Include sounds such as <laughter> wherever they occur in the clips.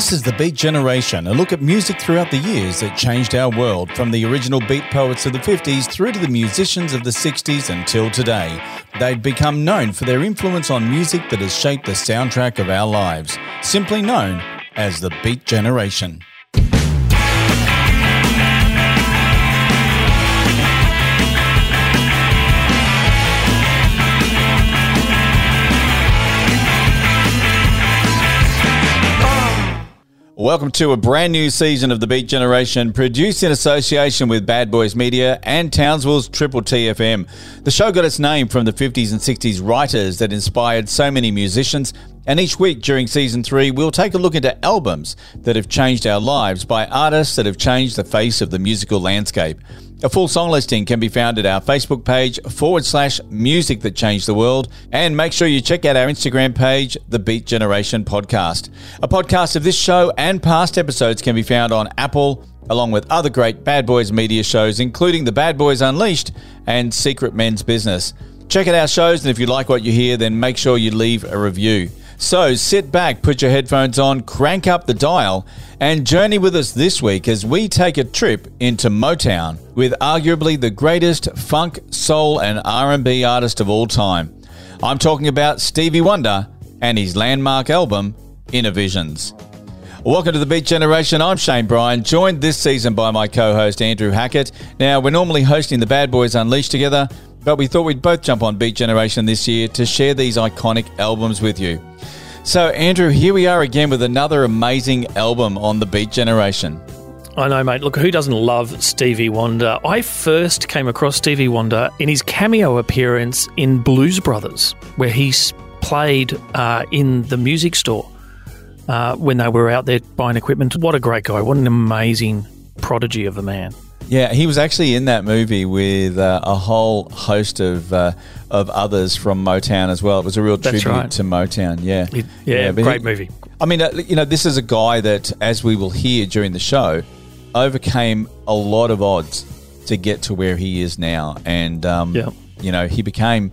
This is The Beat Generation, a look at music throughout the years that changed our world, from the original beat poets of the 50s through to the musicians of the 60s until today. They've become known for their influence on music that has shaped the soundtrack of our lives, simply known as The Beat Generation. Welcome to a brand new season of The Beat Generation, produced in association with Bad Boys Media and Townsville's Triple TFM. The show got its name from the 50s and 60s writers that inspired so many musicians, and each week during season three, we'll take a look into albums that have changed our lives by artists that have changed the face of the musical landscape. A full song listing can be found at our Facebook page forward slash music that changed the world. And make sure you check out our Instagram page, The Beat Generation Podcast. A podcast of this show and past episodes can be found on Apple, along with other great Bad Boys media shows, including The Bad Boys Unleashed and Secret Men's Business. Check out our shows, and if you like what you hear, then make sure you leave a review. So sit back, put your headphones on, crank up the dial, and journey with us this week as we take a trip into Motown with arguably the greatest funk, soul, and R&B artist of all time. I'm talking about Stevie Wonder and his landmark album, Innervisions. Welcome to the Beat Generation. I'm Shayne Bryan, joined this season by my co host Andrew Hackett. Now, we're normally hosting the Bad Boys Unleashed together, but we thought we'd both jump on Beat Generation this year to share these iconic albums with you. So, Andrew, here we are again with another amazing album on the Beat Generation. I know, mate. Look, who doesn't love Stevie Wonder? I first came across Stevie Wonder in his cameo appearance in Blues Brothers, where he played uh, in the music store uh, when they were out there buying equipment. What a great guy. What an amazing prodigy of a man. Yeah, he was actually in that movie with uh, a whole host of uh, of others from Motown as well. It was a real That's tribute right. to Motown. Yeah, It- yeah, but great he- movie. I mean, uh, you know, this is a guy that, as we will hear during the show, overcame a lot of odds to get to where he is now, and um, Yeah. you know, he became,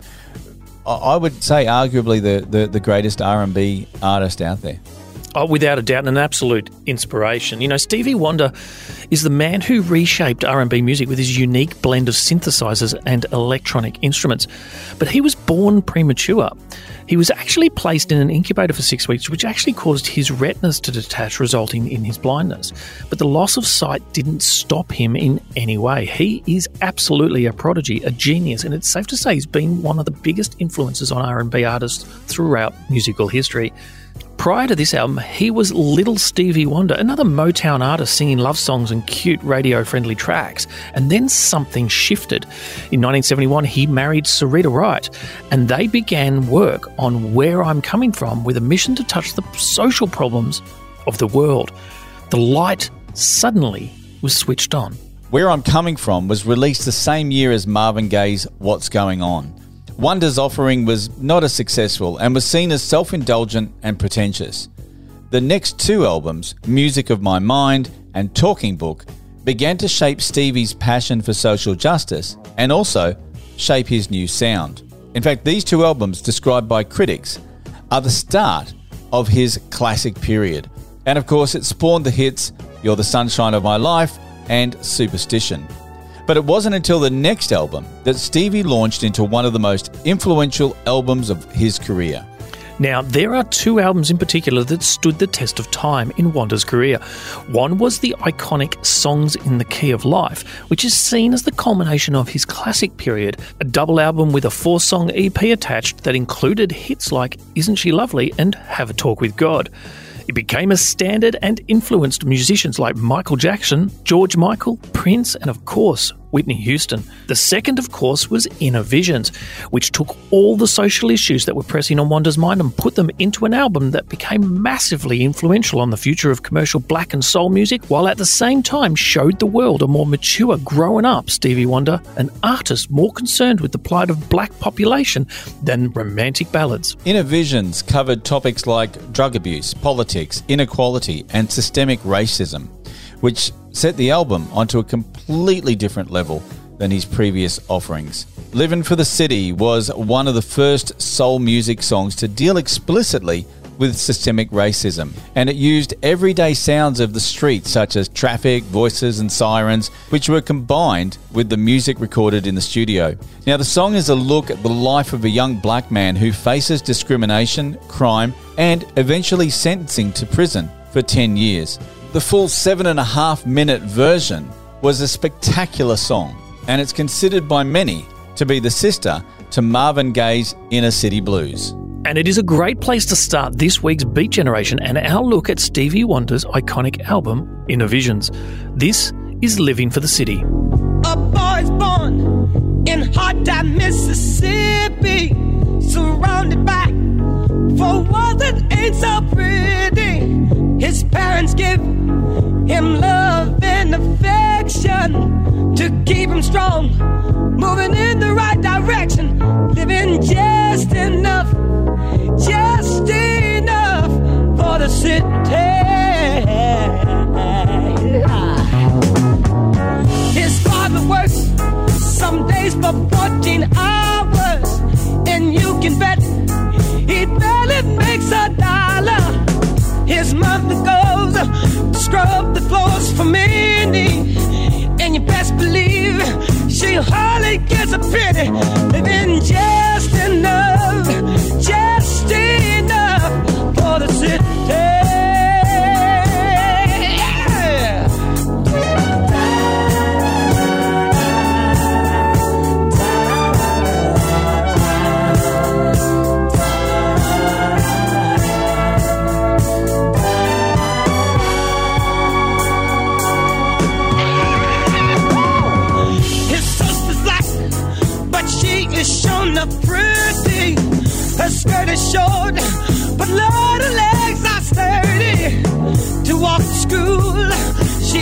I- I would say, arguably the the, the greatest R and B artist out there. Oh, without a doubt, and an absolute inspiration. You know, Stevie Wonder is the man who reshaped R&B music with his unique blend of synthesizers and electronic instruments. But he was born premature. He was actually placed in an incubator for six weeks, which actually caused his retinas to detach, resulting in his blindness. But the loss of sight didn't stop him in any way. He is absolutely a prodigy, a genius, and it's safe to say he's been one of the biggest influences on R&B artists throughout musical history. Prior to this album, he was Little Stevie Wonder, another Motown artist singing love songs and cute radio friendly tracks. And then something shifted. In 1971, he married Sarita Wright, and they began work on Where I'm Coming From with a mission to touch the social problems of the world. The light suddenly was switched on. Where I'm Coming From was released the same year as Marvin Gaye's What's Going On. Wonder's offering was not as successful and was seen as self indulgent and pretentious. The next two albums, Music of My Mind and Talking Book, began to shape Stevie's passion for social justice and also shape his new sound. In fact, these two albums, described by critics, are the start of his classic period. And of course, it spawned the hits You're the Sunshine of My Life and Superstition. But it wasn't until the next album that Stevie launched into one of the most influential albums of his career. Now, there are two albums in particular that stood the test of time in Wonder's career. One was the iconic Songs in the Key of Life, which is seen as the culmination of his classic period, a double album with a four song EP attached that included hits like Isn't She Lovely and Have a Talk with God. It became a standard and influenced musicians like Michael Jackson, George Michael, Prince, and of course, Whitney Houston. The second, of course, was Innervisions, which took all the social issues that were pressing on Wonder's mind and put them into an album that became massively influential on the future of commercial black and soul music, while at the same time showed the world a more mature, grown up Stevie Wonder, an artist more concerned with the plight of black population than romantic ballads. Innervisions covered topics like drug abuse, politics, inequality, and systemic racism, which set the album onto a completely different level than his previous offerings. Livin' for the City was one of the first soul music songs to deal explicitly with systemic racism, and it used everyday sounds of the street, such as traffic, voices, and sirens, which were combined with the music recorded in the studio. Now, the song is a look at the life of a young black man who faces discrimination, crime, and eventually sentencing to prison for 10 years. The full seven and a half minute version was a spectacular song, and it's considered by many to be the sister to Marvin Gaye's Inner City Blues. And it is a great place to start this week's Beat Generation and our look at Stevie Wonder's iconic album, Innervisions. This is Living for the City. A boy's born in hot time, Mississippi, surrounded by four walls that ain't so pretty. His parents give him love and affection to keep him strong, moving in the right direction, living just enough, just enough for the city. His father works some days for 14 hours, and you can bet he barely makes a. His goes to scrub the floors for many, and you best believe she hardly gets a penny, living just enough, just enough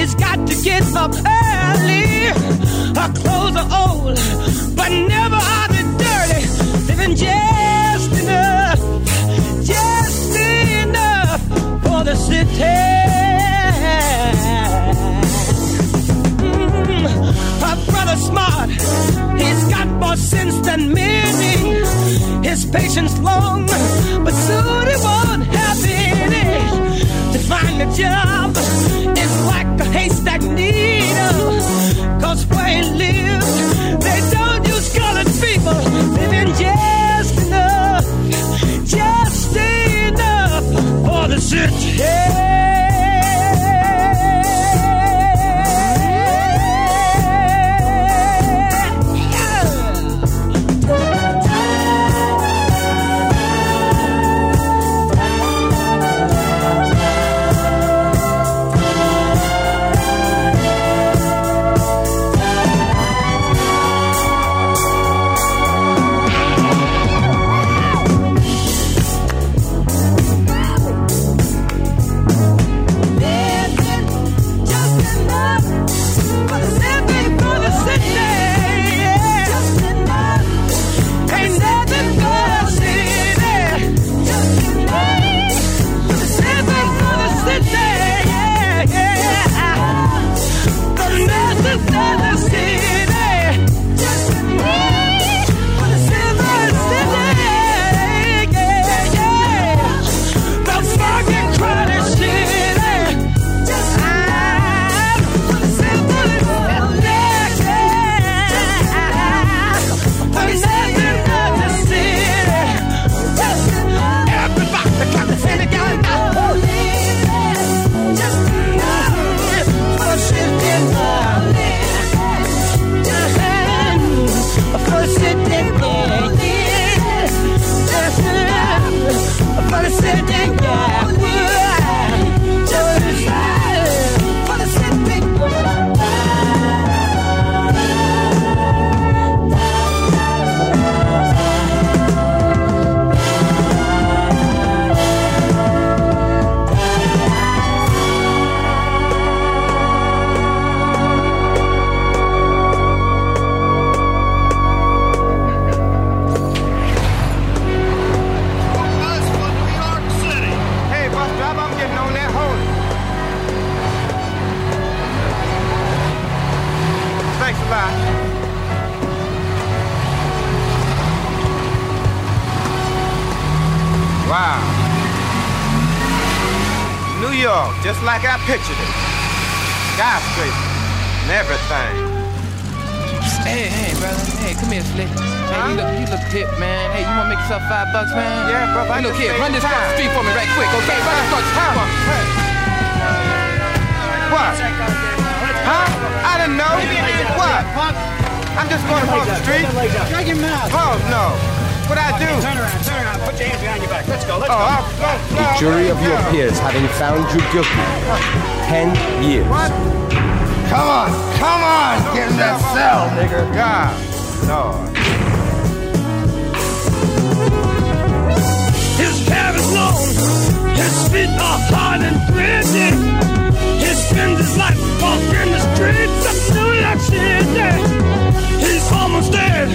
she's got to get up early. Her clothes are old, but never are they dirty. Living just enough, just enough for the city. Mm-hmm. Her brother smart, he's got more sense than many. His patience long, but soon he won't have any. To find a job Magneto. Where they don't use colored people. Living just enough, just enough for the city. Your no. peers having found you guilty. Ten years. What? Come on, come on, get in that cell, nigga. God, Lord. His hair is long, his feet are hard and gritty. He spends his life walking in the streets of New York City. He's almost dead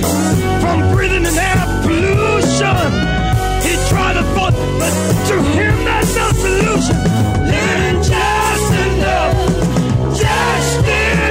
from breathing in air pollution. He tried to but to him that's no solution. Living just enough, just enough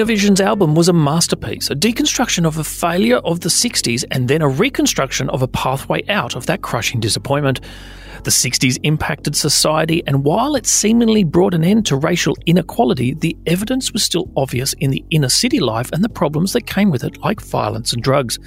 The Innervisions album was a masterpiece, a deconstruction of a failure of the 60s and then a reconstruction of a pathway out of that crushing disappointment. The 60s impacted society, and while it seemingly brought an end to racial inequality, the evidence was still obvious in the inner city life and the problems that came with it, like violence and drugs.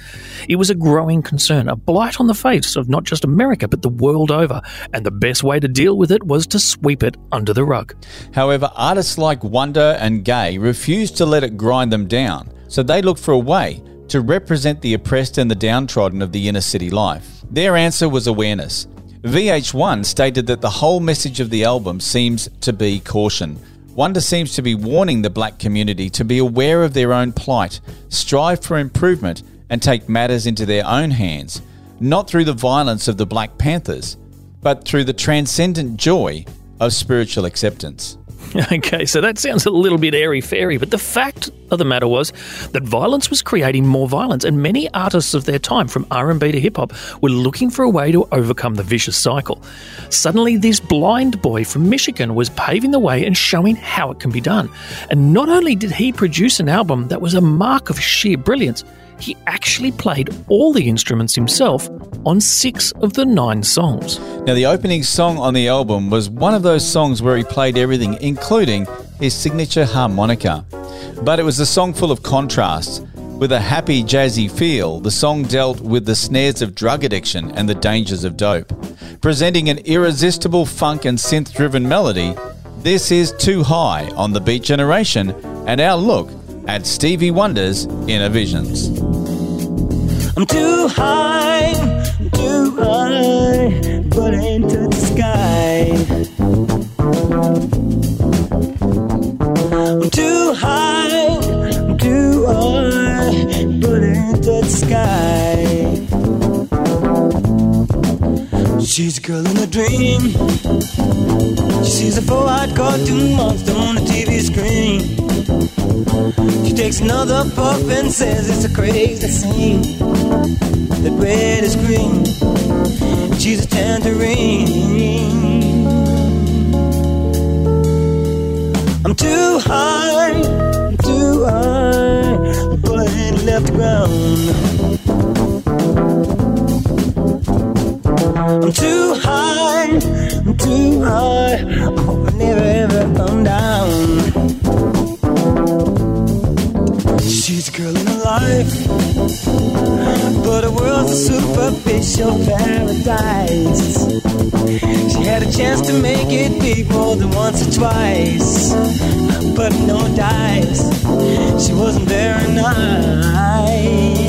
It was a growing concern, a blight on the face of not just America, but the world over, and the best way to deal with it was to sweep it under the rug. However, artists like Wonder and Gaye refused to let it grind them down, so they looked for a way to represent the oppressed and the downtrodden of the inner city life. Their answer was awareness. VH1 stated that the whole message of the album seems to be caution. Wonder seems to be warning the black community to be aware of their own plight, strive for improvement, and take matters into their own hands, not through the violence of the Black Panthers, but through the transcendent joy of spiritual acceptance. <laughs> Okay, so that sounds a little bit airy fairy, but the fact of the matter was that violence was creating more violence, and many artists of their time, from R&B to hip hop, were looking for a way to overcome the vicious cycle. Suddenly, this blind boy from Michigan was paving the way and showing how it can be done. And not only did he produce an album that was a mark of sheer brilliance, he actually played all the instruments himself on six of the nine songs. Now, the opening song on the album was one of those songs where he played everything, including his signature harmonica. But it was a song full of contrasts. With a happy, jazzy feel, the song dealt with the snares of drug addiction and the dangers of dope. Presenting an irresistible funk and synth driven melody, this is Too High on the Beat Generation and our look at Stevie Wonder's Innervisions. I'm too high, too high, but into the sky. I'm too high, too high, but into the sky. She's a girl in a dream. She sees a four-eyed cartoon monster on the TV screen. She takes another puff and says it's a crazy scene. That red is green. She's a tangerine. I'm too high, too high, but I ain't left ground. I'm too high, I'm too high. Hope I never ever come down. She's a girl in her life, but her world's a superficial paradise. She had a chance to make it big more than once or twice, but no dice. She wasn't very nice.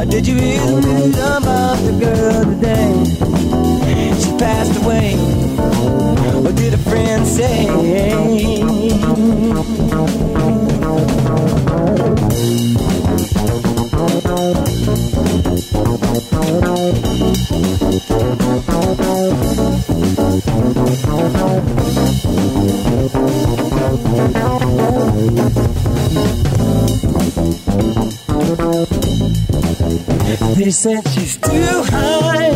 Uh, did you hear the news about the girl today? She passed away. What did a friend say? They said she's too high,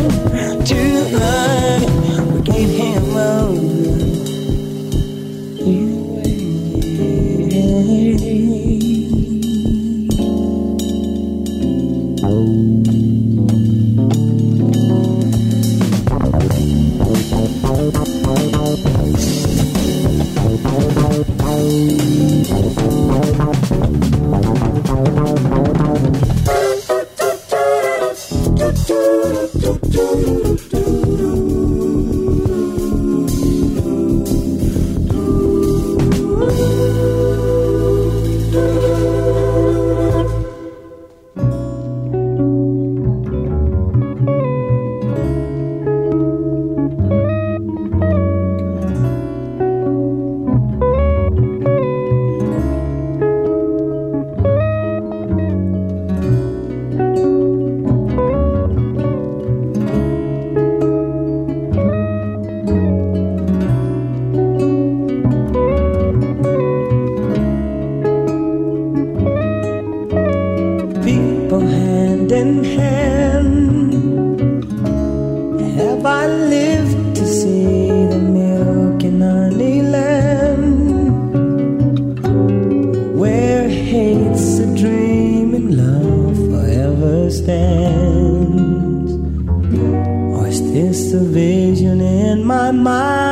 hand in hand. Have I lived to see the milk and honey land? Where hate's a dream and love forever stands? Or is this a vision in my mind?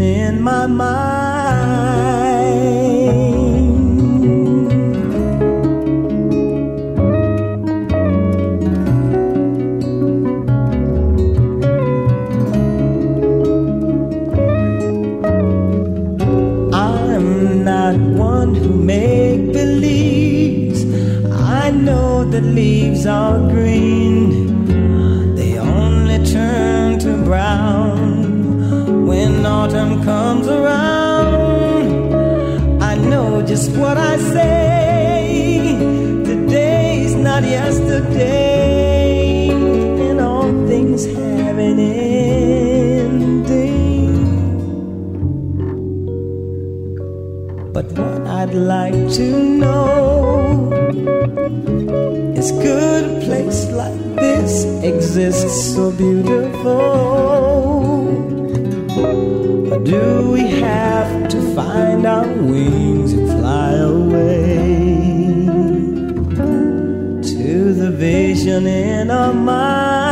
In my mind? But what I'd like to know is could a place like this exist so beautiful? Or do we have to find our wings and fly away to the vision in our mind?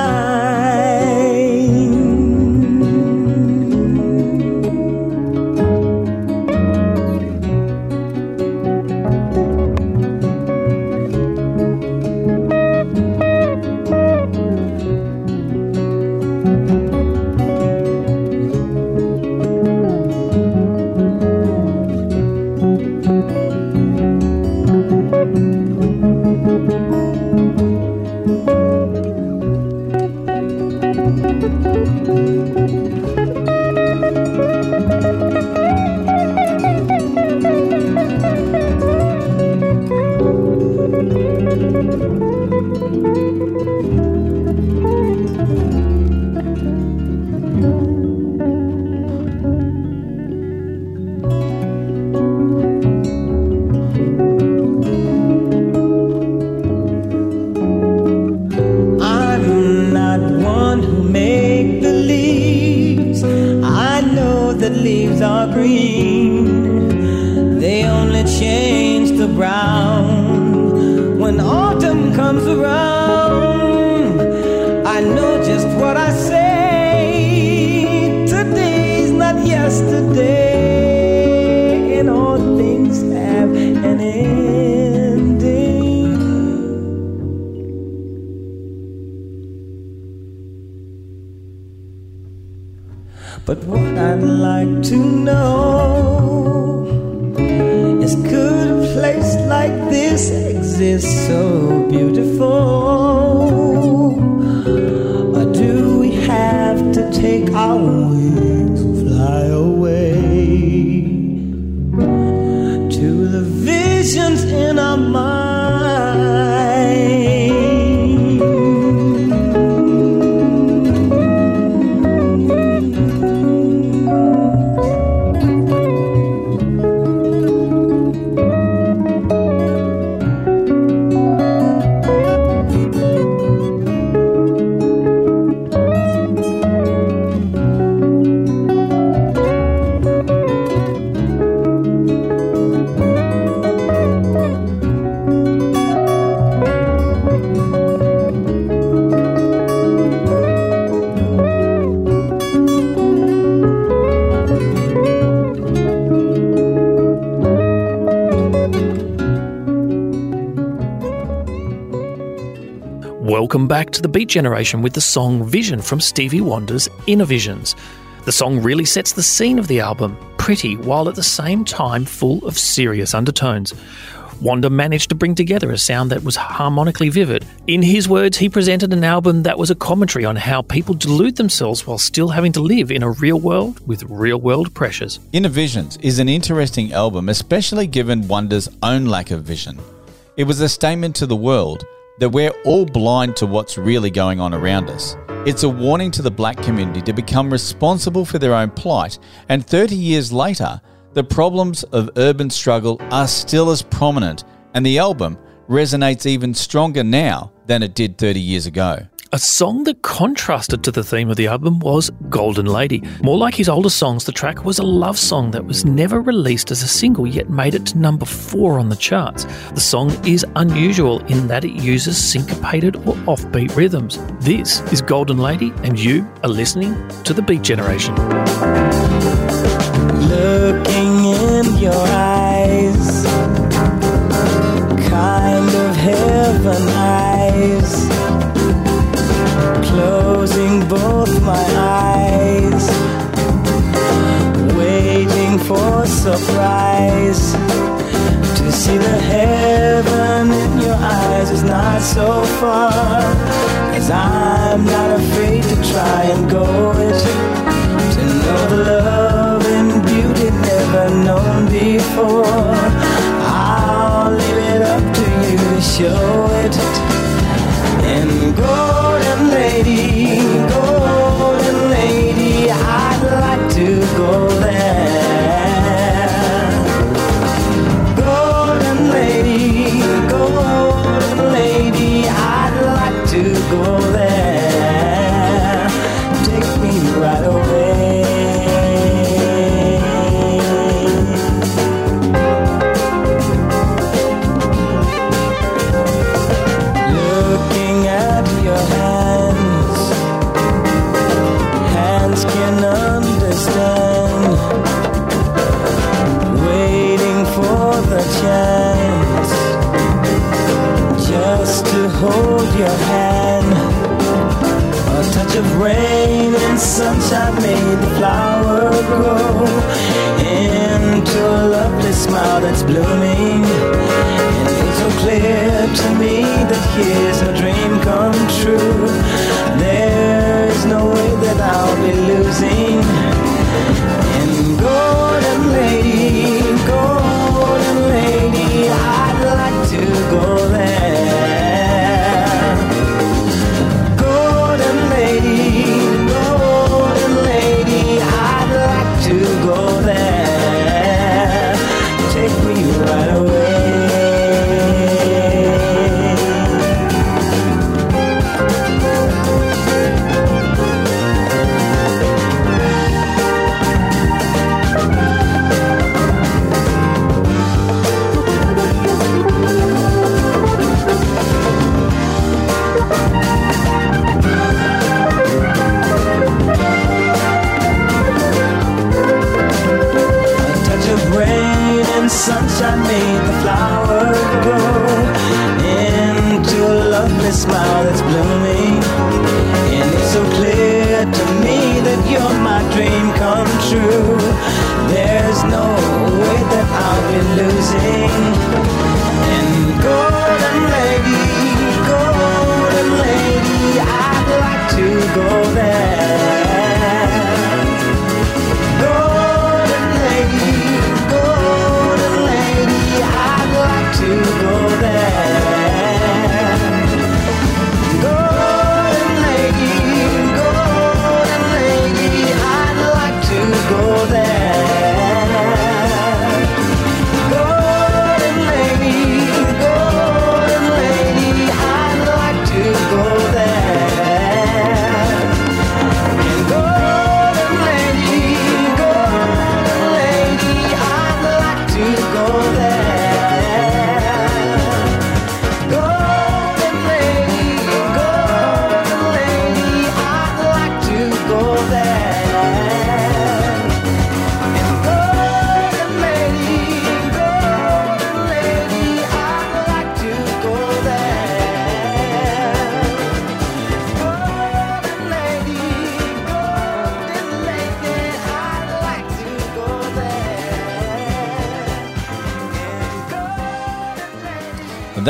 Things have an ending. But what I'd like to know is could a place like this exist so beautiful? Visions Welcome back to the Beat Generation with the song Vision from Stevie Wonder's Innervisions. The song really sets the scene of the album, pretty while at the same time full of serious undertones. Wonder managed to bring together a sound that was harmonically vivid. In his words, he presented an album that was a commentary on how people delude themselves while still having to live in a real world with real world pressures. Innervisions is an interesting album, especially given Wonder's own lack of vision. It was a statement to the world that we're all blind to what's really going on around us. It's a warning to the black community to become responsible for their own plight, and 30 years later, the problems of urban struggle are still as prominent, and the album resonates even stronger now than it did 30 years ago. A song that contrasted to the theme of the album was Golden Lady. More like his older songs, the track was a love song that was never released as a single yet made it to number four on the charts. The song is unusual in that it uses syncopated or offbeat rhythms. This is Golden Lady, and you are listening to The Beat Generation. Looking in your eyes, kind of heaven eyes. Closing both my eyes, waiting for surprise. To see the heaven in your eyes is not so far. Cause I'm not afraid to try and go it. To know the love and beauty never known before. I'll leave it up to you to show it. And golden lady, golden lady, I'd like to go there.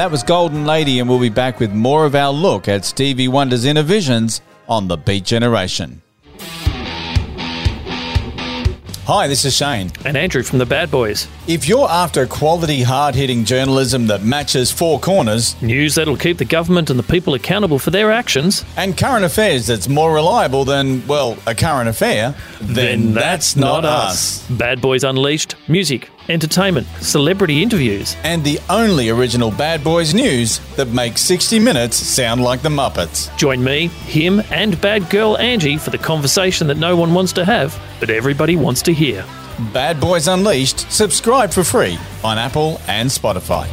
That was Golden Lady, and we'll be back with more of our look at Stevie Wonder's Innervisions on the Beat Generation. Hi, this is Shayne. And Andrew from the Bad Boys. If you're after quality, hard hitting journalism that matches four corners, News that'll keep the government and the people accountable for their actions, and current affairs that's more reliable than, well, a current affair, then, that's, not us. Bad Boys Unleashed, music, entertainment, celebrity interviews. And the only original Bad Boys news that makes 60 Minutes sound like the Muppets. Join me, him, and bad girl Angie for the conversation that no one wants to have, but everybody wants to hear. Bad Boys Unleashed, subscribe for free on Apple and Spotify.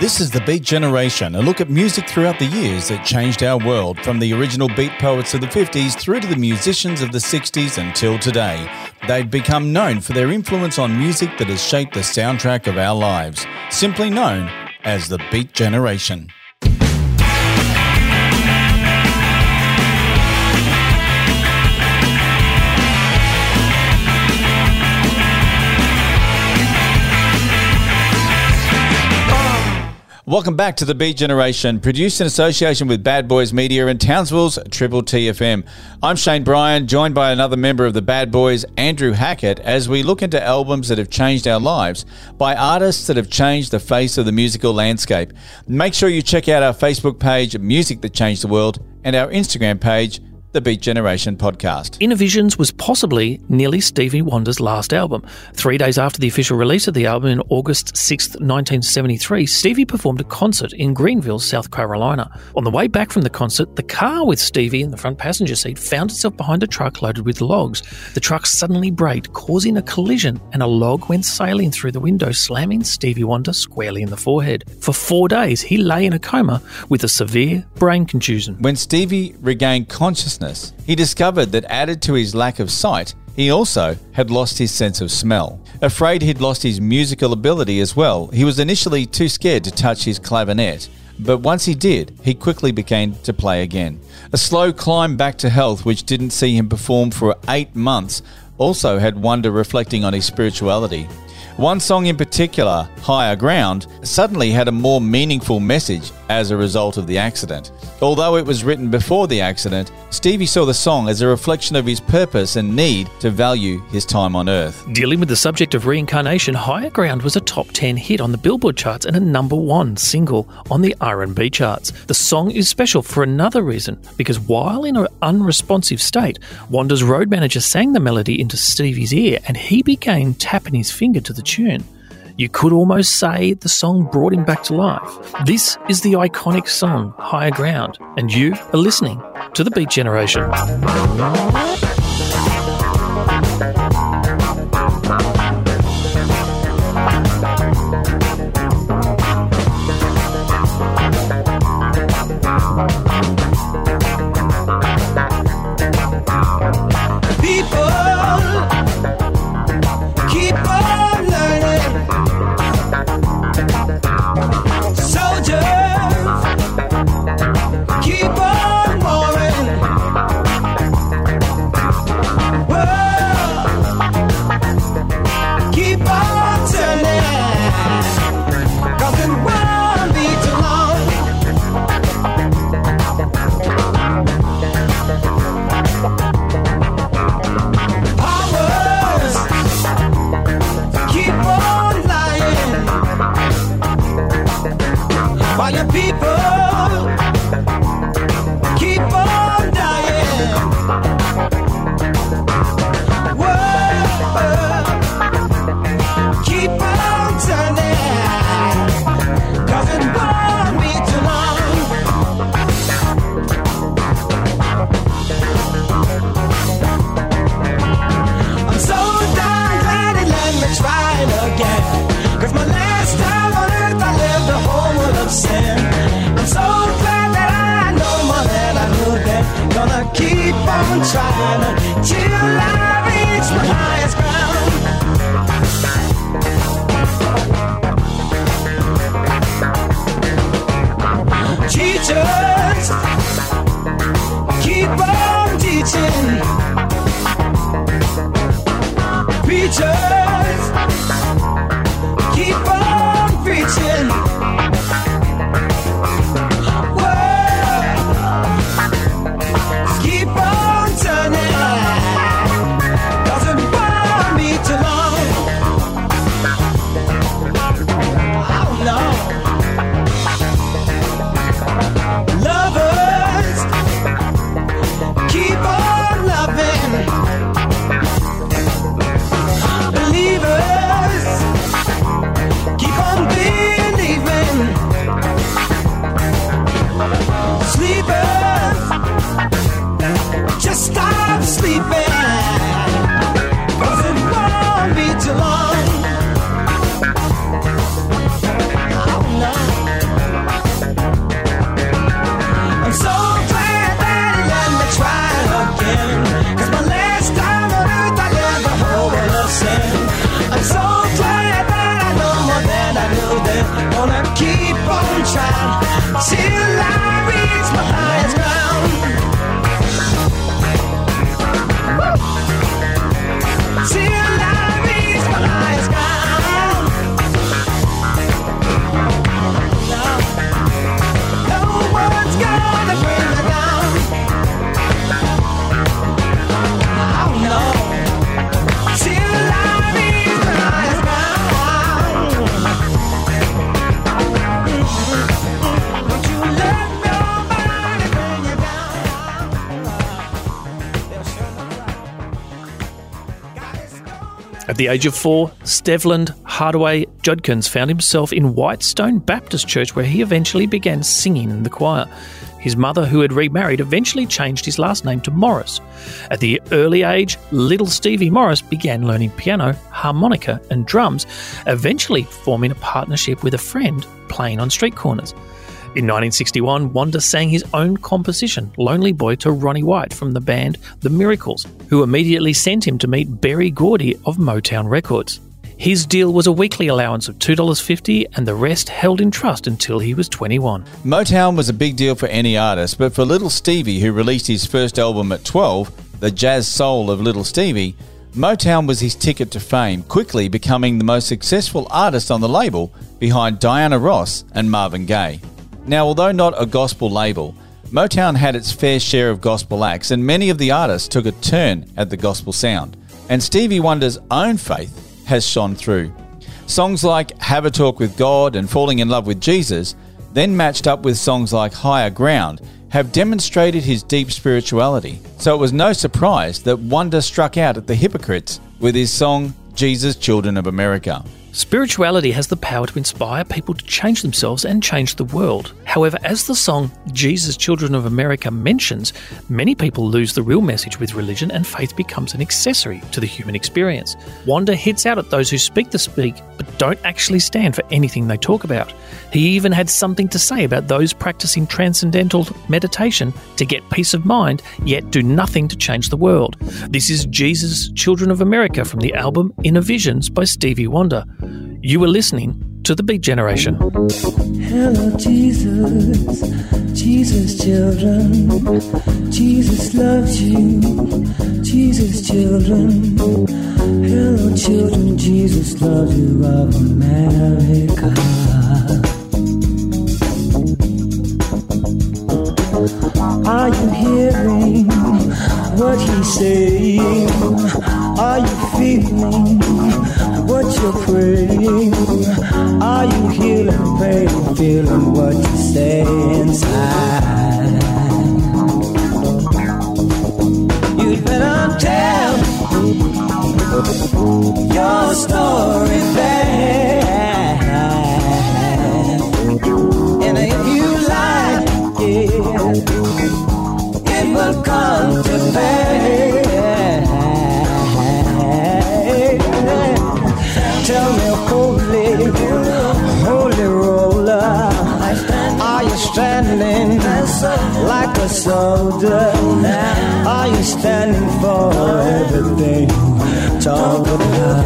This is the Beat Generation, a look at music throughout the years that changed our world, from the original beat poets of the 50s through to the musicians of the 60s until today. They've become known for their influence on music that has shaped the soundtrack of our lives, simply known as the Beat Generation. Welcome back to the Beat Generation, produced in association with Bad Boys Media and Townsville's Triple TFM. I'm Shayne Bryan, joined by another member of the Bad Boys, Andrew Hackett, as we look into albums that have changed our lives by artists that have changed the face of the musical landscape. Make sure you check out our Facebook page, Music That Changed the World, and our Instagram page, the Beat Generation Podcast. Innervisions was possibly nearly Stevie Wonder's last album. Three days after the official release of the album in August 6th, 1973, Stevie performed a concert in Greenville, South Carolina. On the way back from the concert, the car with Stevie in the front passenger seat found itself behind a truck loaded with logs. The truck suddenly braked, causing a collision, and a log went sailing through the window, slamming Stevie Wonder squarely in the forehead. For four days, he lay in a coma with a severe brain contusion. When Stevie regained consciousness, he discovered that added to his lack of sight, he also had lost his sense of smell. Afraid he'd lost his musical ability as well, he was initially too scared to touch his clavinet. But once he did, he quickly began to play again. A slow climb back to health, which didn't see him perform for eight months, also had Wonder reflecting on his spirituality. One song in particular, Higher Ground, suddenly had a more meaningful message as a result of the accident. Although it was written before the accident, Stevie saw the song as a reflection of his purpose and need to value his time on Earth. Dealing with the subject of reincarnation, Higher Ground was a top 10 hit on the Billboard charts and a number 1 single on the R&B charts. The song is special for another reason because while in an unresponsive state, Wonder's road manager sang the melody into Stevie's ear and he began tapping his finger to the tune. You could almost say the song brought him back to life. This is the iconic song, Higher Ground, and you are listening to the Beat Generation. On trying my highest ground. Teachers, the age of four, Stevland Hardaway Judkins found himself in Whitestone Baptist Church, where he eventually began singing in the choir. His mother, who had remarried, eventually changed his last name to Morris. At the early age, little Stevie Morris began learning piano, harmonica, and drums, eventually forming a partnership with a friend playing on street corners. In 1961, Wonder sang his own composition, Lonely Boy, to Ronnie White from the band The Miracles, who immediately sent him to meet Berry Gordy of Motown Records. His deal was a weekly allowance of $2.50 and the rest held in trust until he was 21. Motown was a big deal for any artist, but for Little Stevie, who released his first album at 12, The Jazz Soul of Little Stevie, Motown was his ticket to fame, quickly becoming the most successful artist on the label behind Diana Ross and Marvin Gaye. Now, although not a gospel label, Motown had its fair share of gospel acts, and many of the artists took a turn at the gospel sound. And Stevie Wonder's own faith has shone through. Songs like Have a Talk with God and Falling in Love with Jesus, then matched up with songs like Higher Ground, have demonstrated his deep spirituality. So it was no surprise that Wonder struck out at the hypocrites with his song Jesus Children of America. Spirituality has the power to inspire people to change themselves and change the world. However, as the song Jesus Children of America mentions, many people lose the real message with religion and faith becomes an accessory to the human experience. Wonder hits out at those who speak the speak but don't actually stand for anything they talk about. He even had something to say about those practicing transcendental meditation to get peace of mind, yet do nothing to change the world. This is Jesus Children of America from the album Innervisions by Stevie Wonder. You were listening to The Beat Generation. Hello, Jesus, Jesus, children. Jesus loves you, Jesus, children. Hello, children, Jesus loves you of America. Are you hearing what he's saying? Are you feeling what you're praying? Are you healing pain, feeling what you say inside? Talk about.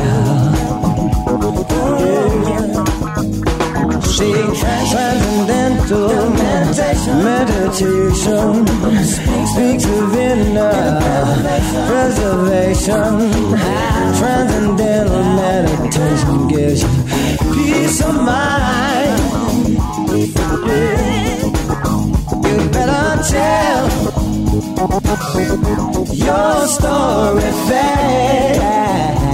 Yeah. Transcendental meditation speaks of inner preservation. Transcendental meditation gives you peace of mind. You better tell your story fast.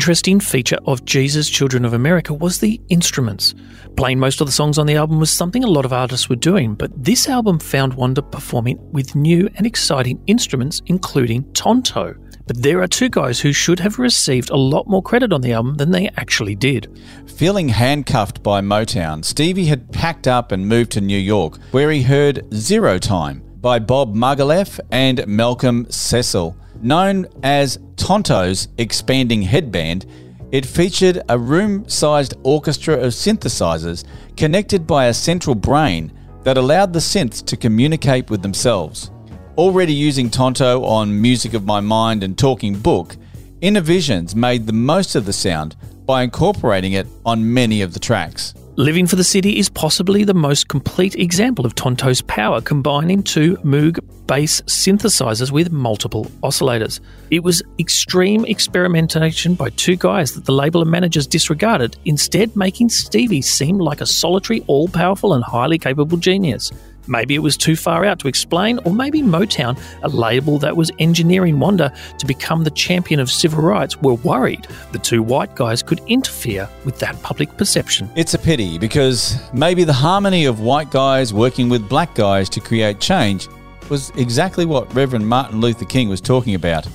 Interesting feature of Jesus Children of America was the instruments. Playing most of the songs on the album was something a lot of artists were doing, but this album found Wonder performing with new and exciting instruments, including Tonto. But there are two guys who should have received a lot more credit on the album than they actually did. Feeling handcuffed by Motown, Stevie had packed up and moved to New York, where he heard Zero Time by Bob Margouleff and Malcolm Cecil. Known as Tonto's expanding headband, it featured a room sized orchestra of synthesizers connected by a central brain that allowed the synths to communicate with themselves. Already using Tonto on Music of My Mind and Talking Book, Innervisions made the most of the sound by incorporating it on many of the tracks. Living for the City is possibly the most complete example of Tonto's power, combining two Moog bass synthesizers with multiple oscillators. It was extreme experimentation by two guys that the label and managers disregarded, instead, making Stevie seem like a solitary, all powerful, and highly capable genius. Maybe it was too far out to explain, or maybe Motown, a label that was engineering Wonder to become the champion of civil rights, were worried the two white guys could interfere with that public perception. It's a pity because maybe the harmony of white guys working with black guys to create change was exactly what Reverend Martin Luther King was talking about.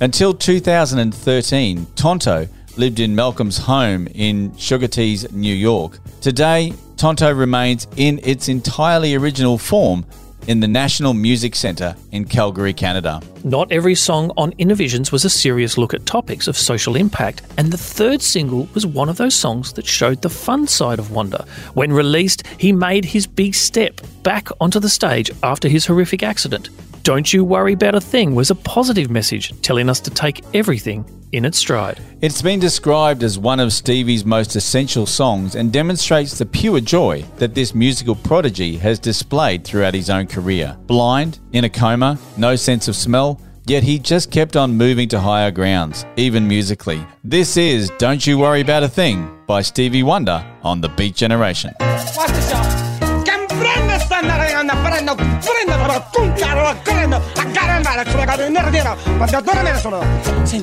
Until 2013, Tonto lived in Malcolm's home in Saugerties, New York. Today, Tonto remains in its entirely original form in the National Music Centre in Calgary, Canada. Not every song on Innervisions was a serious look at topics of social impact, and the third single was one of those songs that showed the fun side of Wonder. When released, he made his big step back onto the stage after his horrific accident. Don't you worry about a thing was a positive message telling us to take everything in its stride. It's been described as one of Stevie's most essential songs and demonstrates the pure joy that this musical prodigy has displayed throughout his own career. Blind, in a coma, no sense of smell, yet he just kept on moving to higher grounds, even musically. This is Don't You Worry About a Thing by Stevie Wonder on The Beat Generation. Prendo,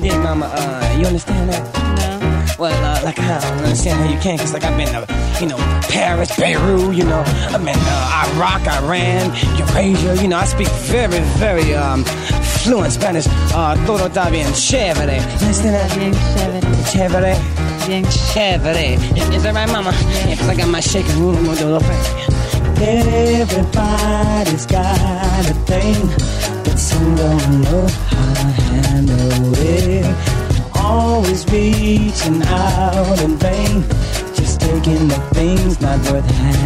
Big Mama, uh, you understand that? No. Well, uh, like, I don't understand how you can, because, like, I've been, uh, you know, Paris, Beirut, you know, I've been, uh, Iraq, Iran, Eurasia, you know, I speak very, very, um, fluent Spanish. Uh, todo está bien chévere. Understand that? Bien chévere. Chévere. Bien Chévere. Is, is that right, Mama? Yeah, because I got my shaking room, I'm going to do a little thing. Everybody's got a thing, but some don't know how to handle it. Always reaching out in vain, just taking the things not worth having.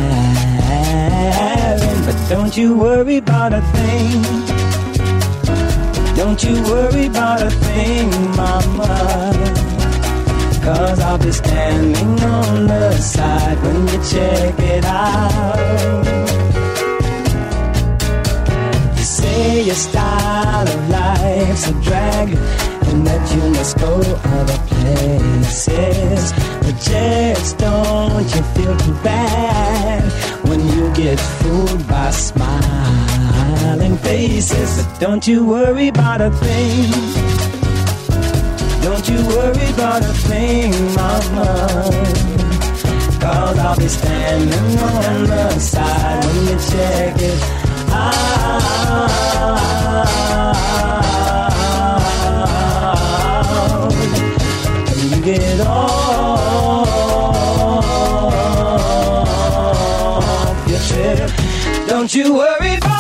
But don't you worry about a thing. Don't you worry about a thing, mama. Cause I'll be standing on the side when you check it out. You say your style of life's a drag and that you must go other places. But just don't you feel too bad when you get fooled by smiling faces. But don't you worry about a thing. Don't you worry about a thing, mama. Cause I'll be standing on the side when you check it out. When you get off your chair, don't you worry about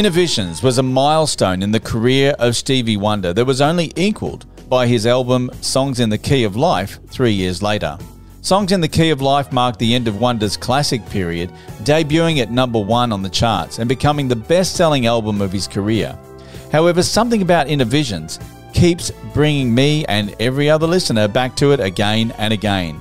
Innervisions was a milestone in the career of Stevie Wonder that was only equalled by his album Songs in the Key of Life three years later. Songs in the Key of Life marked the end of Wonder's classic period, debuting at number one on the charts and becoming the best selling album of his career. However, something about Innervisions keeps bringing me and every other listener back to it again and again.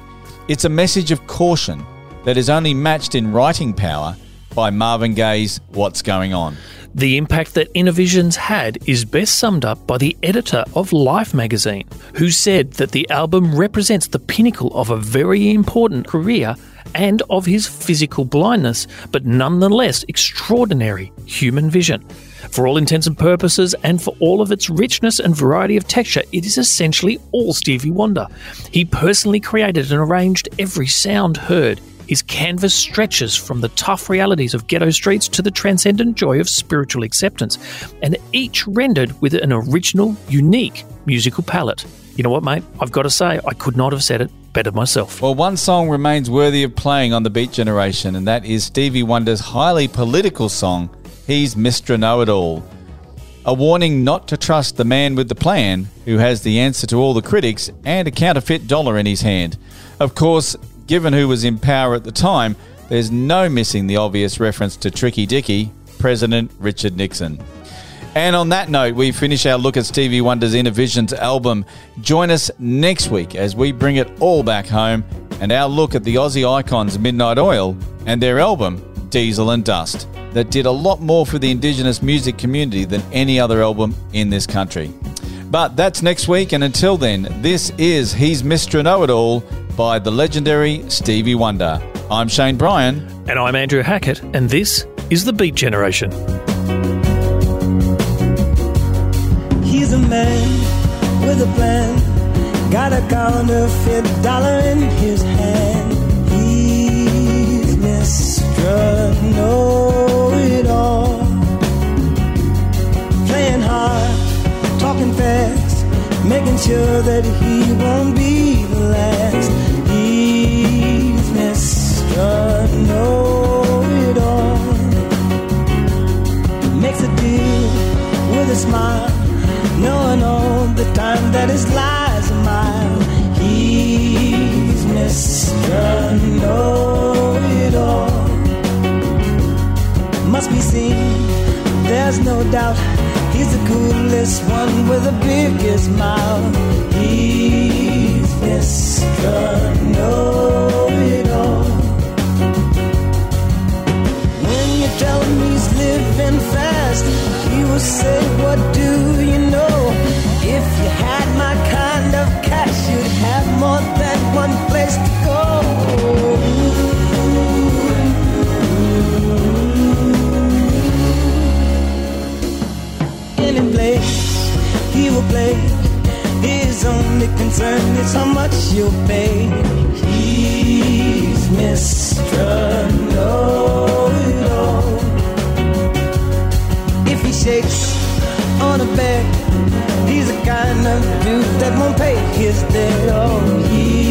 It's a message of caution that is only matched in writing power by Marvin Gaye's What's Going On. The impact that Innervisions had is best summed up by the editor of Life magazine, who said that the album represents the pinnacle of a very important career and of his physical blindness, but nonetheless extraordinary human vision. For all intents and purposes, and for all of its richness and variety of texture, it is essentially all Stevie Wonder. He personally created and arranged every sound heard. His canvas stretches from the tough realities of ghetto streets to the transcendent joy of spiritual acceptance, and each rendered with an original, unique musical palette. You know what, mate? I've got to say, I could not have said it better myself. Well, one song remains worthy of playing on the Beat Generation, and that is Stevie Wonder's highly political song, He's Mr. Know It All. A warning not to trust the man with the plan who has the answer to all the critics and a counterfeit dollar in his hand. Of course, given who was in power at the time, there's no missing the obvious reference to Tricky Dicky, President Richard Nixon. And on that note, we finish our look at Stevie Wonder's Innervisions album. Join us next week as we bring it all back home and our look at the Aussie icons Midnight Oil and their album Diesel and Dust that did a lot more for the Indigenous music community than any other album in this country. But that's next week, and until then, this is He's Mr. Know It All by the legendary Stevie Wonder. I'm Shayne Bryan. And I'm Andrew Hackett, and this is The Beat Generation. He's a man with a plan, got a counterfeit dollar in his hand. He's Mr. Know It All, playing hard, talking fast, making sure that he won't be the last. With a smile, knowing all the time that his lies a mile. He's Mr. Know It All. Must be seen, there's no doubt. He's the coolest one with the biggest smile. He's Mr. Know It All. When you tell him he's living fast, say, What do you know? If you had my kind of cash, you'd have more than one place to go. Any place he will play. His only concern is how much you'll pay. He's Mr. Know on a bed, he's the kind of dude that won't pay his debt. Oh, he's